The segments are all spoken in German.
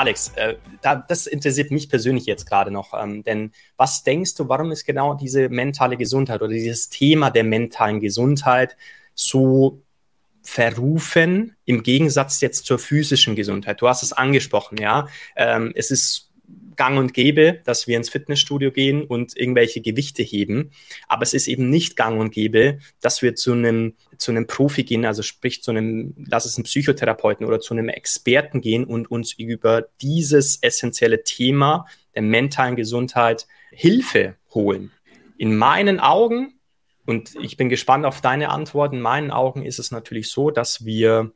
Alex, äh, da, das interessiert mich persönlich jetzt gerade noch. Ähm, denn was denkst du, warum ist genau diese mentale Gesundheit oder dieses Thema der mentalen Gesundheit so verrufen im Gegensatz jetzt zur physischen Gesundheit? Du hast es angesprochen, ja. Ähm, es ist gang und gäbe, dass wir ins Fitnessstudio gehen und irgendwelche Gewichte heben. Aber es ist eben nicht gang und gäbe, dass wir zu einem, zu einem Profi gehen, also sprich zu einem, lass es einen Psychotherapeuten oder zu einem Experten gehen und uns über dieses essentielle Thema der mentalen Gesundheit Hilfe holen. In meinen Augen, und ich bin gespannt auf deine Antwort, in meinen Augen ist es natürlich so, dass wir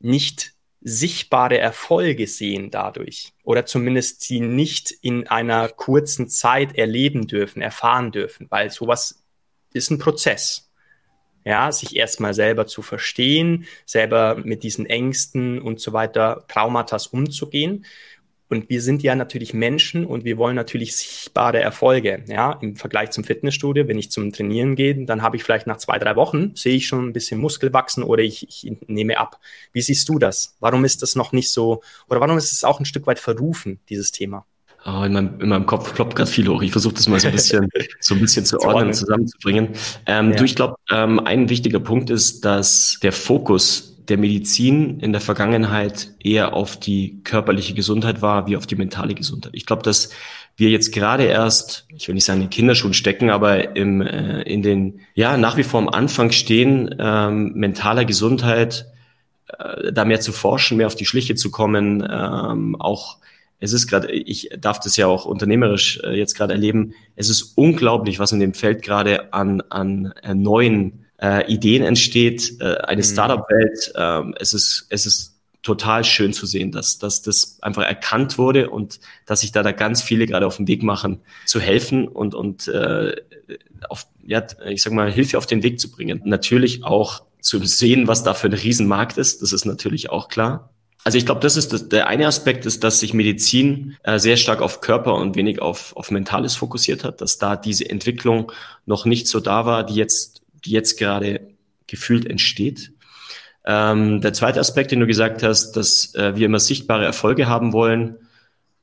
nicht sichtbare Erfolge sehen dadurch oder zumindest sie nicht in einer kurzen Zeit erleben dürfen, erfahren dürfen, weil sowas ist ein Prozess. Ja, sich erstmal selber zu verstehen, selber mit diesen Ängsten und so weiter, Traumata umzugehen. Und wir sind ja natürlich Menschen und wir wollen natürlich sichtbare Erfolge. Ja, im Vergleich zum Fitnessstudio, wenn ich zum Trainieren gehe, dann habe ich vielleicht nach zwei, drei Wochen sehe ich schon ein bisschen Muskel wachsen oder ich, ich nehme ab. Wie siehst du das? Warum ist das noch nicht so oder warum ist es auch ein Stück weit verrufen, dieses Thema? Oh, in, meinem, in meinem Kopf ploppt gerade viel hoch. Ich versuche das mal so ein bisschen, so ein bisschen zu ordnen und zusammenzubringen. Ähm, ja. Du, ich glaube, ähm, ein wichtiger Punkt ist, dass der Fokus der Medizin in der Vergangenheit eher auf die körperliche Gesundheit war, wie auf die mentale Gesundheit. Ich glaube, dass wir jetzt gerade erst, ich will nicht sagen in den Kinderschuhen stecken, aber im, äh, in den, ja, nach wie vor am Anfang stehen, ähm, mentaler Gesundheit, äh, da mehr zu forschen, mehr auf die Schliche zu kommen, ähm, auch es ist gerade, ich darf das ja auch unternehmerisch äh, jetzt gerade erleben, es ist unglaublich, was in dem Feld gerade an, an äh, neuen äh, Ideen entsteht, äh, eine mhm. Startup-Welt. Ähm, es, ist, es ist total schön zu sehen, dass, dass das einfach erkannt wurde und dass sich da, da ganz viele gerade auf den Weg machen, zu helfen und, und äh, auf, ja, ich sag mal, Hilfe auf den Weg zu bringen. Natürlich auch zu sehen, was da für ein Riesenmarkt ist, das ist natürlich auch klar. Also ich glaube, das ist das, der eine Aspekt ist, dass sich Medizin äh, sehr stark auf Körper und wenig auf, auf Mentales fokussiert hat, dass da diese Entwicklung noch nicht so da war, die jetzt jetzt gerade gefühlt entsteht. Ähm, der zweite Aspekt, den du gesagt hast, dass äh, wir immer sichtbare Erfolge haben wollen,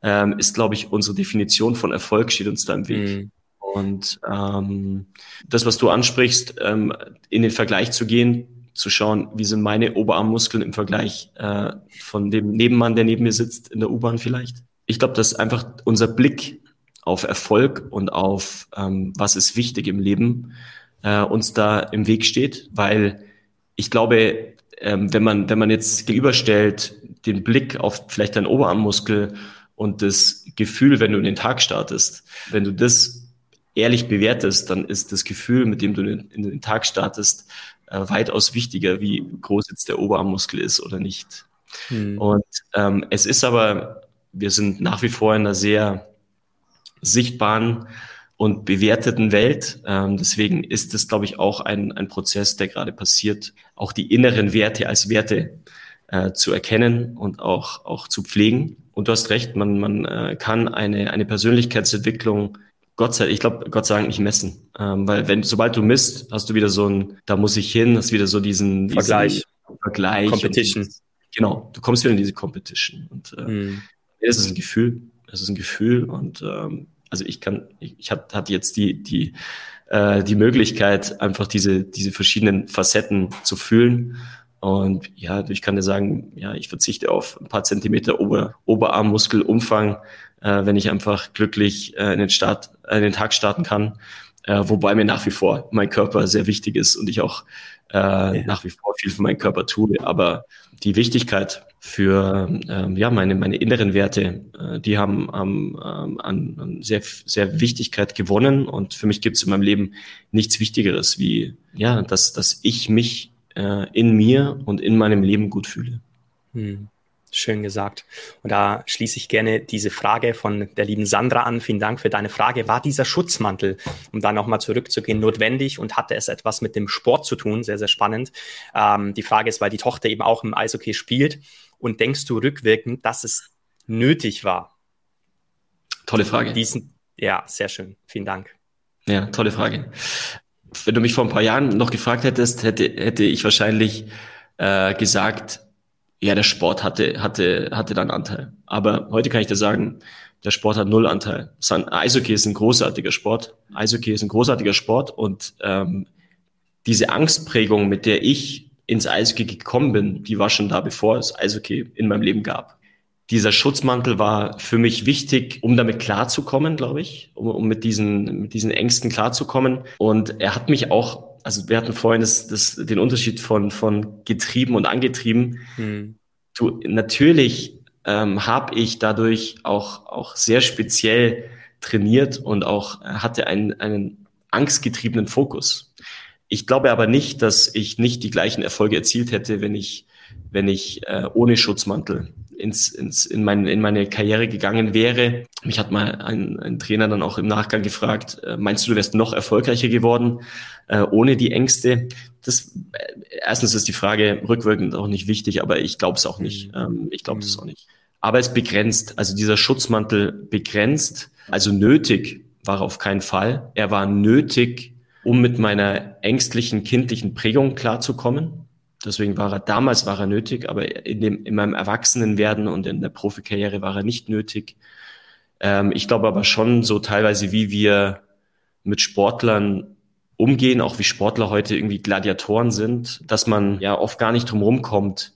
ähm, ist, glaube ich, unsere Definition von Erfolg steht uns da im Weg. Mhm. Und ähm, das, was du ansprichst, ähm, in den Vergleich zu gehen, zu schauen, wie sind meine Oberarmmuskeln im Vergleich äh, von dem Nebenmann, der neben mir sitzt, in der U-Bahn vielleicht. Ich glaube, dass einfach unser Blick auf Erfolg und auf ähm, was ist wichtig im Leben äh, uns da im Weg steht, weil ich glaube, ähm, wenn man wenn man jetzt gegenüberstellt den Blick auf vielleicht deinen Oberarmmuskel und das Gefühl, wenn du in den Tag startest, wenn du das ehrlich bewertest, dann ist das Gefühl, mit dem du in den Tag startest, äh, weitaus wichtiger, wie groß jetzt der Oberarmmuskel ist oder nicht. Hm. Und ähm, es ist aber, wir sind nach wie vor in einer sehr sichtbaren und bewerteten Welt. Ähm, deswegen ist das, glaube ich, auch ein, ein Prozess, der gerade passiert, auch die inneren Werte als Werte äh, zu erkennen und auch, auch zu pflegen. Und du hast recht, man, man äh, kann eine, eine Persönlichkeitsentwicklung Gott sei, ich glaube, Gott sei Dank nicht messen. Ähm, weil wenn, sobald du misst, hast du wieder so ein, da muss ich hin, hast wieder so diesen, diesen Vergleich. Vergleich. Competition. Und, genau, du kommst wieder in diese Competition. Und äh, hm. es ist ein Gefühl. Es ist ein Gefühl und ähm, also ich kann, ich, ich hatte jetzt die, die, äh, die Möglichkeit, einfach diese, diese verschiedenen Facetten zu fühlen. Und ja, ich kann dir sagen, ja, ich verzichte auf ein paar Zentimeter Ober, Oberarmmuskelumfang, äh, wenn ich einfach glücklich äh, in den Start, äh, in den Tag starten kann. Äh, wobei mir nach wie vor mein Körper sehr wichtig ist und ich auch äh, ja. nach wie vor viel für meinen Körper tue. Aber die Wichtigkeit für ähm, ja meine meine inneren Werte, äh, die haben ähm, an, an sehr sehr Wichtigkeit gewonnen und für mich gibt es in meinem Leben nichts Wichtigeres wie ja dass dass ich mich äh, in mir und in meinem Leben gut fühle. Hm. Schön gesagt. Und da schließe ich gerne diese Frage von der lieben Sandra an. Vielen Dank für deine Frage. War dieser Schutzmantel, um da nochmal zurückzugehen, notwendig und hatte es etwas mit dem Sport zu tun? Sehr, sehr spannend. Ähm, die Frage ist, weil die Tochter eben auch im Eishockey spielt und denkst du rückwirkend, dass es nötig war? Tolle Frage. Diesen, ja, sehr schön. Vielen Dank. Ja, tolle Frage. Wenn du mich vor ein paar Jahren noch gefragt hättest, hätte, hätte ich wahrscheinlich äh, gesagt, ja, der Sport hatte, hatte, hatte dann Anteil. Aber heute kann ich dir sagen, der Sport hat null Anteil. Eishockey ist ein großartiger Sport. Eishockey ist ein großartiger Sport und ähm, diese Angstprägung, mit der ich ins Eishockey gekommen bin, die war schon da, bevor es Eishockey in meinem Leben gab. Dieser Schutzmantel war für mich wichtig, um damit klarzukommen, glaube ich, um, um mit, diesen, mit diesen Ängsten klarzukommen. Und er hat mich auch, also wir hatten vorhin das, das, den Unterschied von, von getrieben und angetrieben. Hm. Du, natürlich ähm, habe ich dadurch auch, auch sehr speziell trainiert und auch hatte einen, einen angstgetriebenen Fokus. Ich glaube aber nicht, dass ich nicht die gleichen Erfolge erzielt hätte, wenn ich, wenn ich äh, ohne Schutzmantel ins, ins, in, mein, in meine Karriere gegangen wäre. Mich hat mal ein, ein Trainer dann auch im Nachgang gefragt, äh, meinst du, du wärst noch erfolgreicher geworden äh, ohne die Ängste? Das, äh, erstens ist die Frage rückwirkend auch nicht wichtig, aber ich glaube es auch nicht. Mhm. Ähm, ich glaube es mhm. auch nicht. Aber es begrenzt, also dieser Schutzmantel begrenzt, also nötig war auf keinen Fall. Er war nötig, um mit meiner ängstlichen kindlichen Prägung klarzukommen. Deswegen war er damals war er nötig, aber in, dem, in meinem Erwachsenenwerden und in der Profikarriere war er nicht nötig. Ähm, ich glaube aber schon so teilweise, wie wir mit Sportlern umgehen, auch wie Sportler heute irgendwie Gladiatoren sind, dass man ja oft gar nicht drum rumkommt,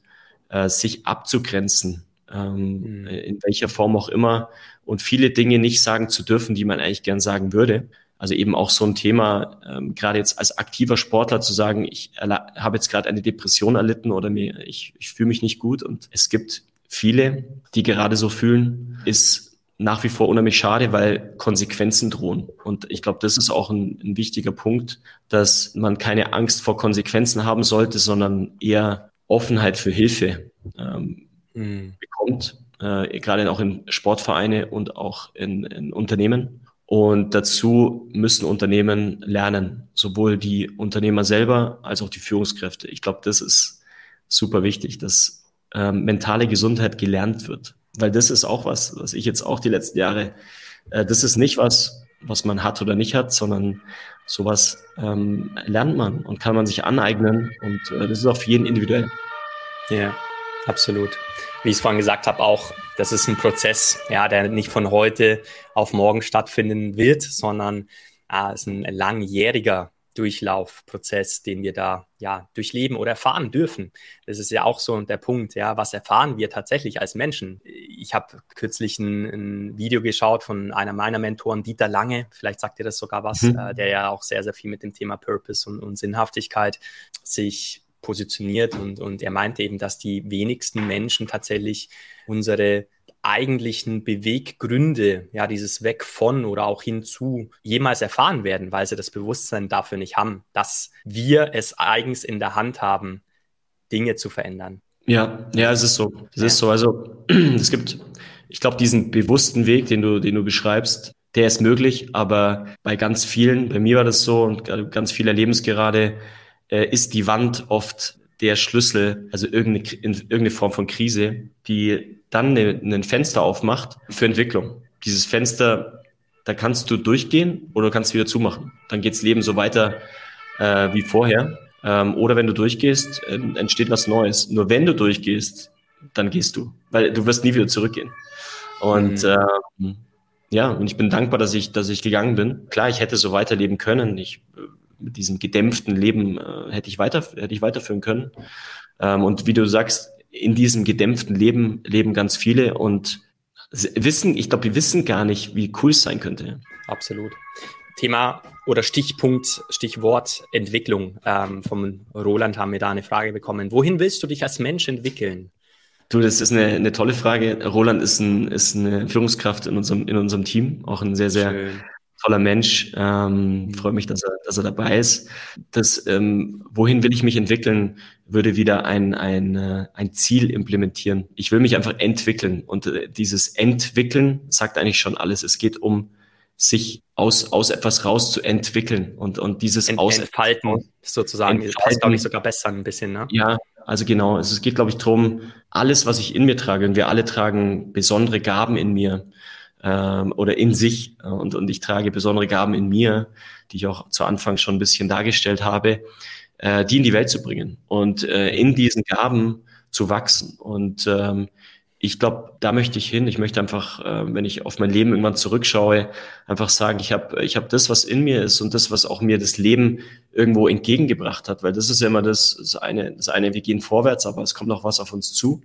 äh, sich abzugrenzen, ähm, mhm. in welcher Form auch immer, und viele Dinge nicht sagen zu dürfen, die man eigentlich gern sagen würde. Also eben auch so ein Thema, ähm, gerade jetzt als aktiver Sportler zu sagen, ich habe jetzt gerade eine Depression erlitten oder mir, ich, ich fühle mich nicht gut. Und es gibt viele, die gerade so fühlen, ist nach wie vor unheimlich schade, weil Konsequenzen drohen. Und ich glaube, das ist auch ein, ein, wichtiger Punkt, dass man keine Angst vor Konsequenzen haben sollte, sondern eher Offenheit für Hilfe ähm, mhm. bekommt, äh, gerade auch in Sportvereine und auch in, in Unternehmen. Und dazu müssen Unternehmen lernen, sowohl die Unternehmer selber als auch die Führungskräfte. Ich glaube, das ist super wichtig, dass ähm, mentale Gesundheit gelernt wird. Weil das ist auch was, was ich jetzt auch die letzten Jahre, äh, das ist nicht was, was man hat oder nicht hat, sondern sowas ähm, lernt man und kann man sich aneignen und äh, das ist auch für jeden individuell. Ja, absolut wie ich es vorhin gesagt habe, auch, das ist ein Prozess, ja, der nicht von heute auf morgen stattfinden wird, sondern äh, es ist ein langjähriger Durchlaufprozess, den wir da ja durchleben oder erfahren dürfen. Das ist ja auch so der Punkt, ja, was erfahren wir tatsächlich als Menschen? Ich habe kürzlich ein, ein, Video geschaut von einer meiner Mentoren, Dieter Lange, vielleicht sagt ihr das sogar was, mhm. äh, der ja auch sehr, sehr viel mit dem Thema Purpose und, und Sinnhaftigkeit sich positioniert und, und er meinte eben, dass die wenigsten Menschen tatsächlich unsere eigentlichen Beweggründe, ja, dieses Weg von oder auch hinzu jemals erfahren werden, weil sie das Bewusstsein dafür nicht haben, dass wir es eigens in der Hand haben, Dinge zu verändern. Ja, ja, es ist so. Es ja. ist so. Also es gibt, ich glaube, diesen bewussten Weg, den du, den du beschreibst, der ist möglich, aber bei ganz vielen, bei mir war das so und ganz viele erleben es gerade, äh, ist die Wand oft der Schlüssel, also irgendeine, irgendeine Form von Krise, die dann eine, ein Fenster aufmacht für Entwicklung. Dieses Fenster, da kannst du durchgehen oder kannst wieder zumachen. Dann geht's Leben so weiter äh, wie vorher. Ähm, oder wenn du durchgehst, äh, entsteht was Neues. Nur wenn du durchgehst, dann gehst du, weil du wirst nie wieder zurückgehen. Und mhm. ähm, ja, und ich bin dankbar, dass ich, dass ich gegangen bin. Klar, ich hätte so weiterleben können. Ich mit diesem gedämpften Leben äh, hätte ich weiter hätte ich weiterführen können. Ähm, und wie du sagst, in diesem gedämpften Leben leben ganz viele und wissen, ich glaube, die wissen gar nicht, wie cool es sein könnte. Absolut. Thema oder Stichpunkt, Stichwort Entwicklung. Ähm, vom Roland haben wir da eine Frage bekommen. Wohin willst du dich als Mensch entwickeln? Du, das ist eine, eine tolle Frage. Roland ist, ein, ist eine Führungskraft in unserem, in unserem Team, auch ein sehr, sehr Schön toller Mensch. Ähm. Freue mich, dass er, dass er dabei ist. Das, ähm, wohin will ich mich entwickeln, würde wieder ein, ein, äh, ein Ziel implementieren. Ich will mich einfach entwickeln. Und äh, dieses Entwickeln sagt eigentlich schon alles. Es geht um sich aus, aus etwas raus zu entwickeln und, und dieses Ent, aus Entfalten sozusagen. Entfalten. Das passt, glaube ich, sogar besser ein bisschen, ne? Ja, also genau. Es geht, glaube ich, darum, alles, was ich in mir trage, und wir alle tragen besondere Gaben in mir, ähm, oder in sich. Äh, und, und ich trage besondere Gaben in mir, die ich auch zu Anfang schon ein bisschen dargestellt habe, äh, die in die Welt zu bringen. Und äh, in diesen Gaben zu wachsen. Und ähm, ich glaube, da möchte ich hin. Ich möchte einfach, äh, wenn ich auf mein Leben irgendwann zurückschaue, einfach sagen, ich habe ich hab das, was in mir ist und das, was auch mir das Leben irgendwo entgegengebracht hat. Weil das ist ja immer das, das eine, das eine, wir gehen vorwärts, aber es kommt noch was auf uns zu.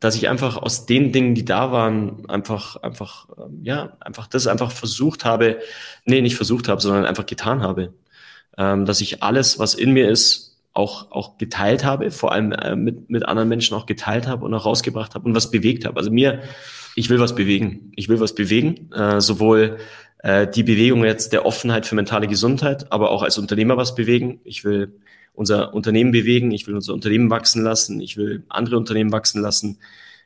Dass ich einfach aus den Dingen, die da waren, einfach, einfach, ähm, ja, einfach das einfach versucht habe, nee, nicht versucht habe, sondern einfach getan habe. Ähm, dass ich alles, was in mir ist, auch, auch geteilt habe, vor allem äh, mit, mit anderen Menschen auch geteilt habe und auch rausgebracht habe und was bewegt habe. Also mir, ich will was bewegen. Ich will was bewegen, äh, sowohl äh, die Bewegung jetzt der Offenheit für mentale Gesundheit, aber auch als Unternehmer was bewegen. Ich will unser Unternehmen bewegen, ich will unser Unternehmen wachsen lassen, ich will andere Unternehmen wachsen lassen.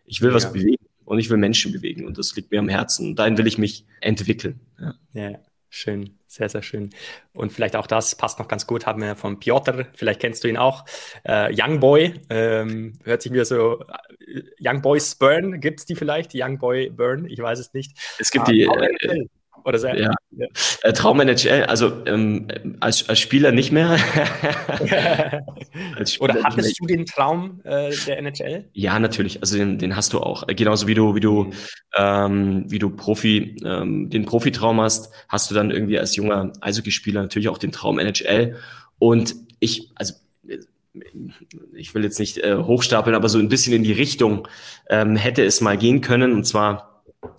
Ich will ja. was bewegen und ich will Menschen bewegen und das liegt mir am Herzen. Und dahin will ich mich entwickeln. Ja. ja. Schön, sehr, sehr schön. Und vielleicht auch das passt noch ganz gut, haben wir von Piotr, vielleicht kennst du ihn auch. Äh, Young Boy, ähm, hört sich mir so, äh, Young Boys Burn, gibt es die vielleicht? Young Boy Burn, ich weiß es nicht. Es gibt ah, die. Äh, oder sehr, ja. ja. Äh, Traum NHL, also ähm, als, als Spieler nicht mehr. Spieler Oder hattest du den Traum äh, der NHL? Ja, natürlich. Also den, den hast du auch. Genauso wie du, wie du, mhm. ähm, wie du Profi, ähm, den Profitraum hast, hast du dann irgendwie als junger Eishockeyspieler natürlich auch den Traum NHL. Und ich, also ich will jetzt nicht äh, hochstapeln, aber so ein bisschen in die Richtung ähm, hätte es mal gehen können. Und zwar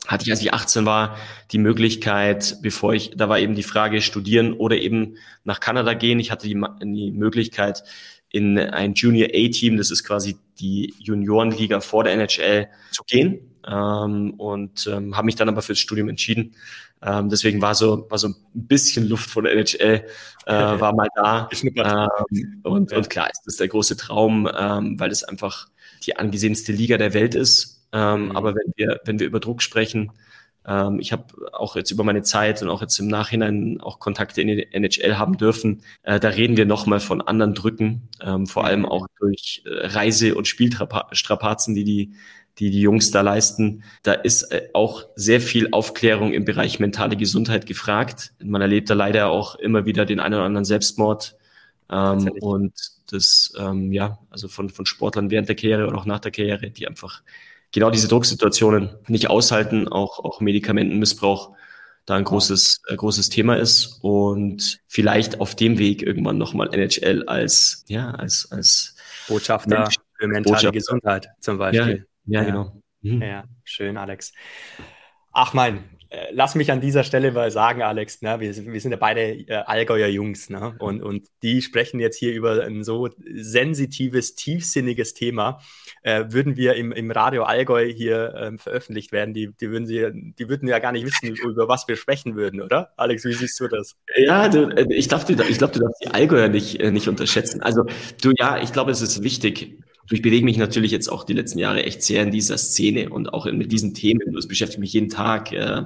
hatte ich, als ich 18 war, die Möglichkeit, bevor ich, da war eben die Frage, studieren oder eben nach Kanada gehen. Ich hatte die, die Möglichkeit, in ein Junior A-Team, das ist quasi die Juniorenliga vor der NHL, zu gehen. Ähm, und ähm, habe mich dann aber fürs Studium entschieden. Ähm, deswegen war so, war so ein bisschen Luft von der NHL, äh, war mal da. Ähm, und, und klar, ist das der große Traum, ähm, weil es einfach die angesehenste Liga der Welt ist ähm, mhm. Aber wenn wir, wenn wir über Druck sprechen, ähm, ich habe auch jetzt über meine Zeit und auch jetzt im Nachhinein auch Kontakte in die NHL haben dürfen, äh, da reden wir nochmal von anderen Drücken, ähm, vor allem auch durch äh, Reise- und Spielstrapazen, die die die die Jungs da leisten. Da ist äh, auch sehr viel Aufklärung im Bereich mentale Gesundheit gefragt. Man erlebt da leider auch immer wieder den einen oder anderen Selbstmord. Ähm, und das, ähm, ja, also von, von Sportlern während der Karriere oder auch nach der Karriere, die einfach genau diese Drucksituationen nicht aushalten, auch, auch Medikamentenmissbrauch da ein großes, äh, großes Thema ist und vielleicht auf dem Weg irgendwann nochmal NHL als, ja, als, als Botschafter Mensch, für mentale Botschafter. Gesundheit zum Beispiel. Ja, ja, ja. genau. Mhm. Ja, schön, Alex. Ach mein, lass mich an dieser Stelle mal sagen, Alex, ne, wir, wir sind ja beide äh, Allgäuer Jungs, ne, und, und die sprechen jetzt hier über ein so sensitives, tiefsinniges Thema. Äh, würden wir im, im Radio Allgäu hier ähm, veröffentlicht werden, die, die, würden sie, die würden ja gar nicht wissen, über was wir sprechen würden, oder? Alex, wie siehst du das? Ja, du, äh, ich glaube, du, ich glaub, du darfst die Allgäuer nicht, äh, nicht unterschätzen. Also, du, ja, ich glaube, es ist wichtig, ich bewege mich natürlich jetzt auch die letzten Jahre echt sehr in dieser Szene und auch mit diesen Themen. Das beschäftigt mich jeden Tag. Äh,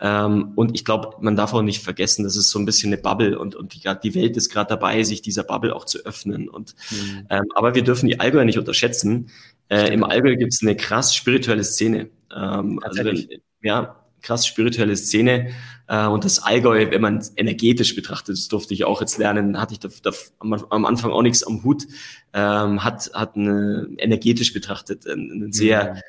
ähm, und ich glaube, man darf auch nicht vergessen, das ist so ein bisschen eine Bubble und, und die, die Welt ist gerade dabei, sich dieser Bubble auch zu öffnen. Und, mhm. ähm, aber wir dürfen die Allgäuer nicht unterschätzen. Äh, Im Allgäu gibt es eine krass spirituelle Szene. Ähm, also, ja, krass spirituelle Szene. Äh, und das Allgäu, wenn man energetisch betrachtet, das durfte ich auch jetzt lernen, hatte ich da, da am, Anfang auch nichts am Hut, ähm, hat, hat eine, energetisch betrachtet ein, ein sehr, mhm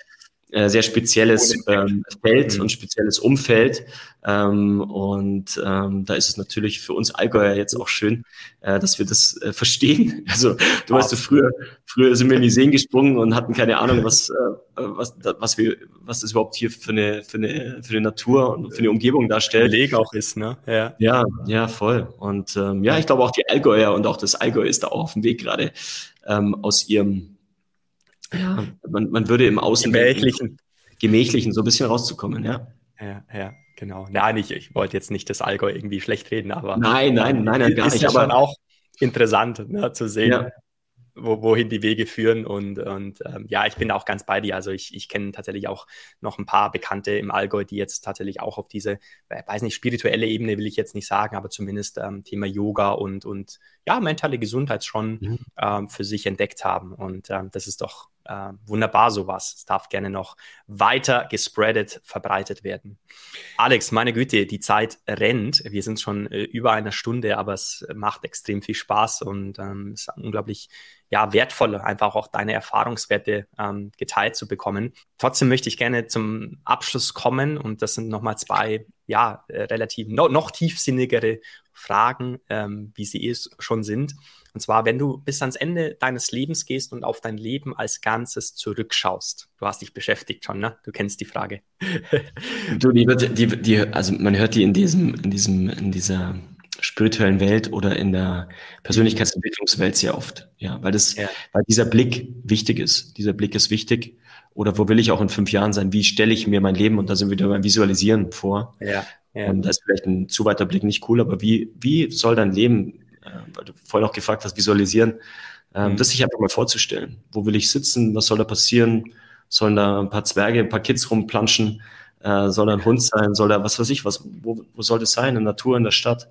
äh, sehr spezielles ähm, Feld mhm. und spezielles Umfeld. Ähm, und ähm, da ist es natürlich für uns Allgäuer jetzt auch schön, äh, dass wir das äh, verstehen. Also du weißt, du, früher, früher sind wir in die Seen gesprungen und hatten keine Ahnung, was, äh, was, was wir, was das überhaupt hier für eine, für eine, für eine Natur und für eine Umgebung darstellt. Beleg auch ist, ne? Ja, ja, ja voll. Und ähm, ja, ich glaube auch die Allgäuer und auch das Allgäu ist da auch auf dem Weg gerade ähm, aus ihrem ja, man, man würde im Außen gemächlichen. gemächlichen so ein bisschen rauszukommen, ja. Ja, ja, genau. Nein, ich, ich wollte jetzt nicht das Allgäu irgendwie schlecht reden, aber. Nein, nein, nein, nein gar ist nicht. Ist ja schon auch interessant ne, zu sehen, ja. wo, wohin die Wege führen. Und, und ähm, ja, ich bin auch ganz bei dir. Also ich, ich kenne tatsächlich auch noch ein paar Bekannte im Allgäu, die jetzt tatsächlich auch auf diese, äh, weiß nicht, spirituelle Ebene will ich jetzt nicht sagen, aber zumindest ähm, Thema Yoga und, und ja, mentale Gesundheit schon mhm. ähm, für sich entdeckt haben. Und ähm, das ist doch äh, wunderbar sowas. Es darf gerne noch weiter gespreadet, verbreitet werden. Alex, meine Güte, die Zeit rennt. Wir sind schon äh, über einer Stunde, aber es macht extrem viel Spaß und ähm, es ist unglaublich ja, wertvoll, einfach auch deine Erfahrungswerte ähm, geteilt zu bekommen. Trotzdem möchte ich gerne zum Abschluss kommen und das sind nochmal zwei, ja, äh, relativ no, noch tiefsinnigere Fragen, ähm, wie sie eh schon sind. Und zwar, wenn du bis ans Ende deines Lebens gehst und auf dein Leben als Ganzes zurückschaust. Du hast dich beschäftigt schon, ne? Du kennst die Frage. du, die wird, die, die, also man hört die in diesem, in diesem, in dieser spirituellen Welt oder in der Persönlichkeitsentwicklungswelt sehr oft. Ja, weil das, ja. weil dieser Blick wichtig ist. Dieser Blick ist wichtig. Oder wo will ich auch in fünf Jahren sein? Wie stelle ich mir mein Leben? Und da sind wir wieder beim Visualisieren vor. Ja. ja. Und da ist vielleicht ein zu weiter Blick nicht cool, aber wie, wie soll dein Leben weil du vorhin auch gefragt hast, visualisieren, ähm, mhm. das sich einfach mal vorzustellen. Wo will ich sitzen? Was soll da passieren? Sollen da ein paar Zwerge, ein paar Kids rumplanschen? Äh, soll da ein Hund sein? Soll da, was weiß ich, was, wo, wo soll das sein? In der Natur, in der Stadt?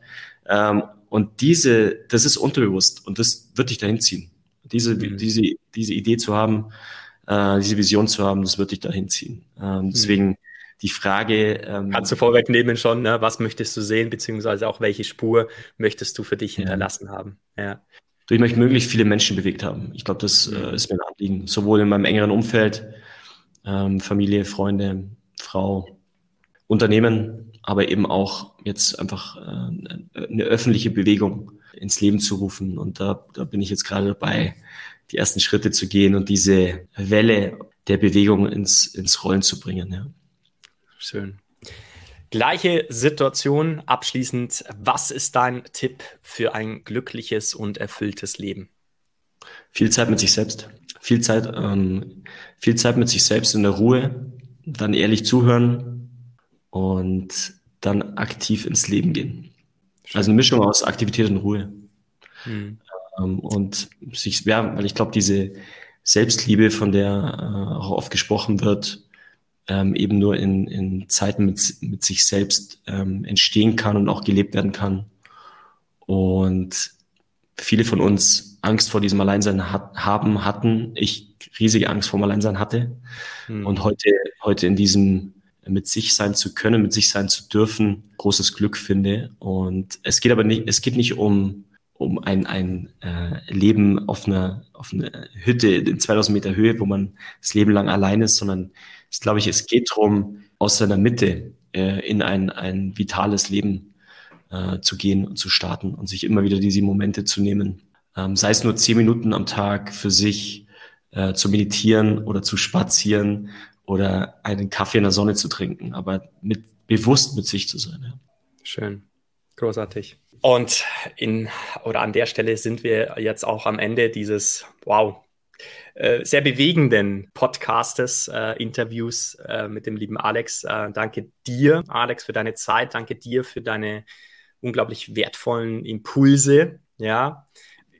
Ähm, und diese, das ist unterbewusst und das wird dich dahin ziehen. Diese, mhm. diese, diese Idee zu haben, äh, diese Vision zu haben, das wird dich dahin ziehen. Ähm, mhm. deswegen, mhm die Frage. Ähm, Kannst du vorwegnehmen schon, ne? was möchtest du sehen, beziehungsweise auch welche Spur möchtest du für dich ja. hinterlassen haben? Ja. Ich möchte möglichst viele Menschen bewegt haben. Ich glaube, das äh, ist mir ein Anliegen. Sowohl in meinem engeren Umfeld, ähm, Familie, Freunde, Frau, Unternehmen, aber eben auch jetzt einfach äh, eine öffentliche Bewegung ins Leben zu rufen. Und da, da bin ich jetzt gerade dabei, die ersten Schritte zu gehen und diese Welle der Bewegung ins, ins Rollen zu bringen. Ja. Schön. Gleiche Situation abschließend. Was ist dein Tipp für ein glückliches und erfülltes Leben? Viel Zeit mit sich selbst. Viel Zeit, ähm, viel Zeit mit sich selbst in der Ruhe, dann ehrlich zuhören und dann aktiv ins Leben gehen. Schön. Also eine Mischung aus Aktivität und Ruhe. Hm. Ähm, und sich, ja, weil ich glaube, diese Selbstliebe, von der äh, auch oft gesprochen wird, ähm, eben nur in, in Zeiten mit, mit sich selbst ähm, entstehen kann und auch gelebt werden kann. Und viele von uns Angst vor diesem Alleinsein hat, haben, hatten. Ich riesige Angst vor dem Alleinsein hatte. Mhm. Und heute, heute in diesem mit sich sein zu können, mit sich sein zu dürfen, großes Glück finde. Und es geht aber nicht, es geht nicht um, um ein, ein äh, Leben auf einer, auf einer Hütte in 2000 Meter Höhe, wo man das Leben lang allein ist, sondern ist, glaube ich, es geht darum, aus seiner Mitte äh, in ein, ein vitales Leben äh, zu gehen und zu starten und sich immer wieder diese Momente zu nehmen. Ähm, sei es nur zehn Minuten am Tag für sich äh, zu meditieren oder zu spazieren oder einen Kaffee in der Sonne zu trinken, aber mit, bewusst mit sich zu sein. Ja. Schön. Großartig. Und in oder an der Stelle sind wir jetzt auch am Ende dieses, wow, äh, sehr bewegenden Podcastes, äh, Interviews äh, mit dem lieben Alex. Äh, danke dir, Alex, für deine Zeit. Danke dir für deine unglaublich wertvollen Impulse. Ja,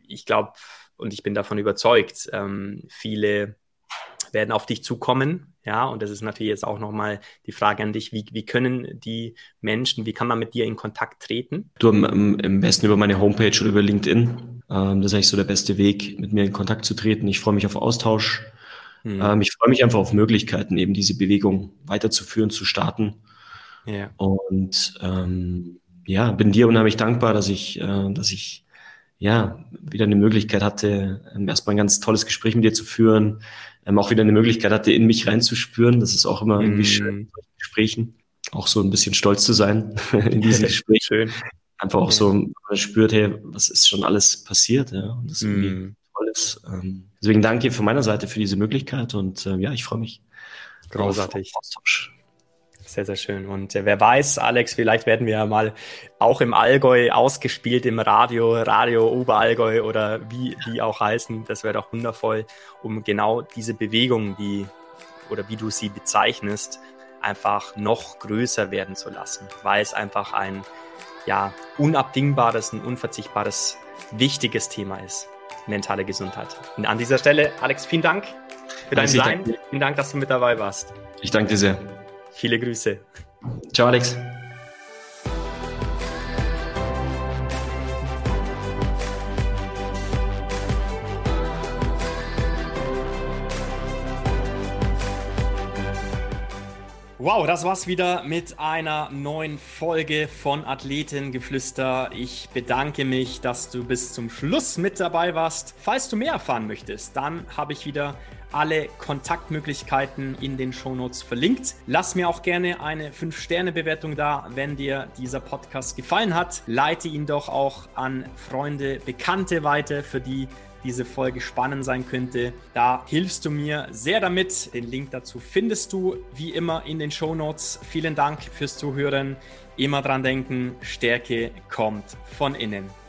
ich glaube und ich bin davon überzeugt, ähm, viele werden auf dich zukommen. Ja, und das ist natürlich jetzt auch nochmal die Frage an dich, wie, wie können die Menschen, wie kann man mit dir in Kontakt treten? Du am, am besten über meine Homepage oder über LinkedIn. Ähm, das ist eigentlich so der beste Weg, mit mir in Kontakt zu treten. Ich freue mich auf Austausch. Mhm. Ähm, ich freue mich einfach auf Möglichkeiten, eben diese Bewegung weiterzuführen, zu starten. Ja. Und ähm, ja, bin dir unheimlich dankbar, dass ich, äh, dass ich ja wieder eine Möglichkeit hatte, ähm, erstmal ein ganz tolles Gespräch mit dir zu führen, ähm, auch wieder eine Möglichkeit hatte, in mich reinzuspüren. Das ist auch immer irgendwie mm. schön in solchen Gesprächen. Auch so ein bisschen stolz zu sein in diesen Gesprächen. schön. Einfach auch so, man spürt, hey, was ist schon alles passiert, ja. Und das ist irgendwie mm. tolles. Ähm, deswegen danke von meiner Seite für diese Möglichkeit und äh, ja, ich freue mich. Großartig. Austausch. Sehr, sehr schön. Und äh, wer weiß, Alex, vielleicht werden wir ja mal auch im Allgäu ausgespielt, im Radio, Radio Oberallgäu oder wie die auch heißen. Das wäre doch wundervoll, um genau diese Bewegung, die oder wie du sie bezeichnest, einfach noch größer werden zu lassen, weil es einfach ein ja, unabdingbares, ein unverzichtbares, wichtiges Thema ist. Mentale Gesundheit. Und an dieser Stelle, Alex, vielen Dank für dein Sein. Vielen Dank, dass du mit dabei warst. Ich danke dir sehr. Viele Grüße. Ciao, Alex. Wow, das war's wieder mit einer neuen Folge von Athletengeflüster. Ich bedanke mich, dass du bis zum Schluss mit dabei warst. Falls du mehr erfahren möchtest, dann habe ich wieder alle Kontaktmöglichkeiten in den Shownotes verlinkt. Lass mir auch gerne eine 5-Sterne-Bewertung da, wenn dir dieser Podcast gefallen hat. Leite ihn doch auch an Freunde, Bekannte weiter, für die diese Folge spannend sein könnte. Da hilfst du mir sehr damit. Den Link dazu findest du wie immer in den Show Notes. Vielen Dank fürs Zuhören. Immer dran denken, Stärke kommt von innen.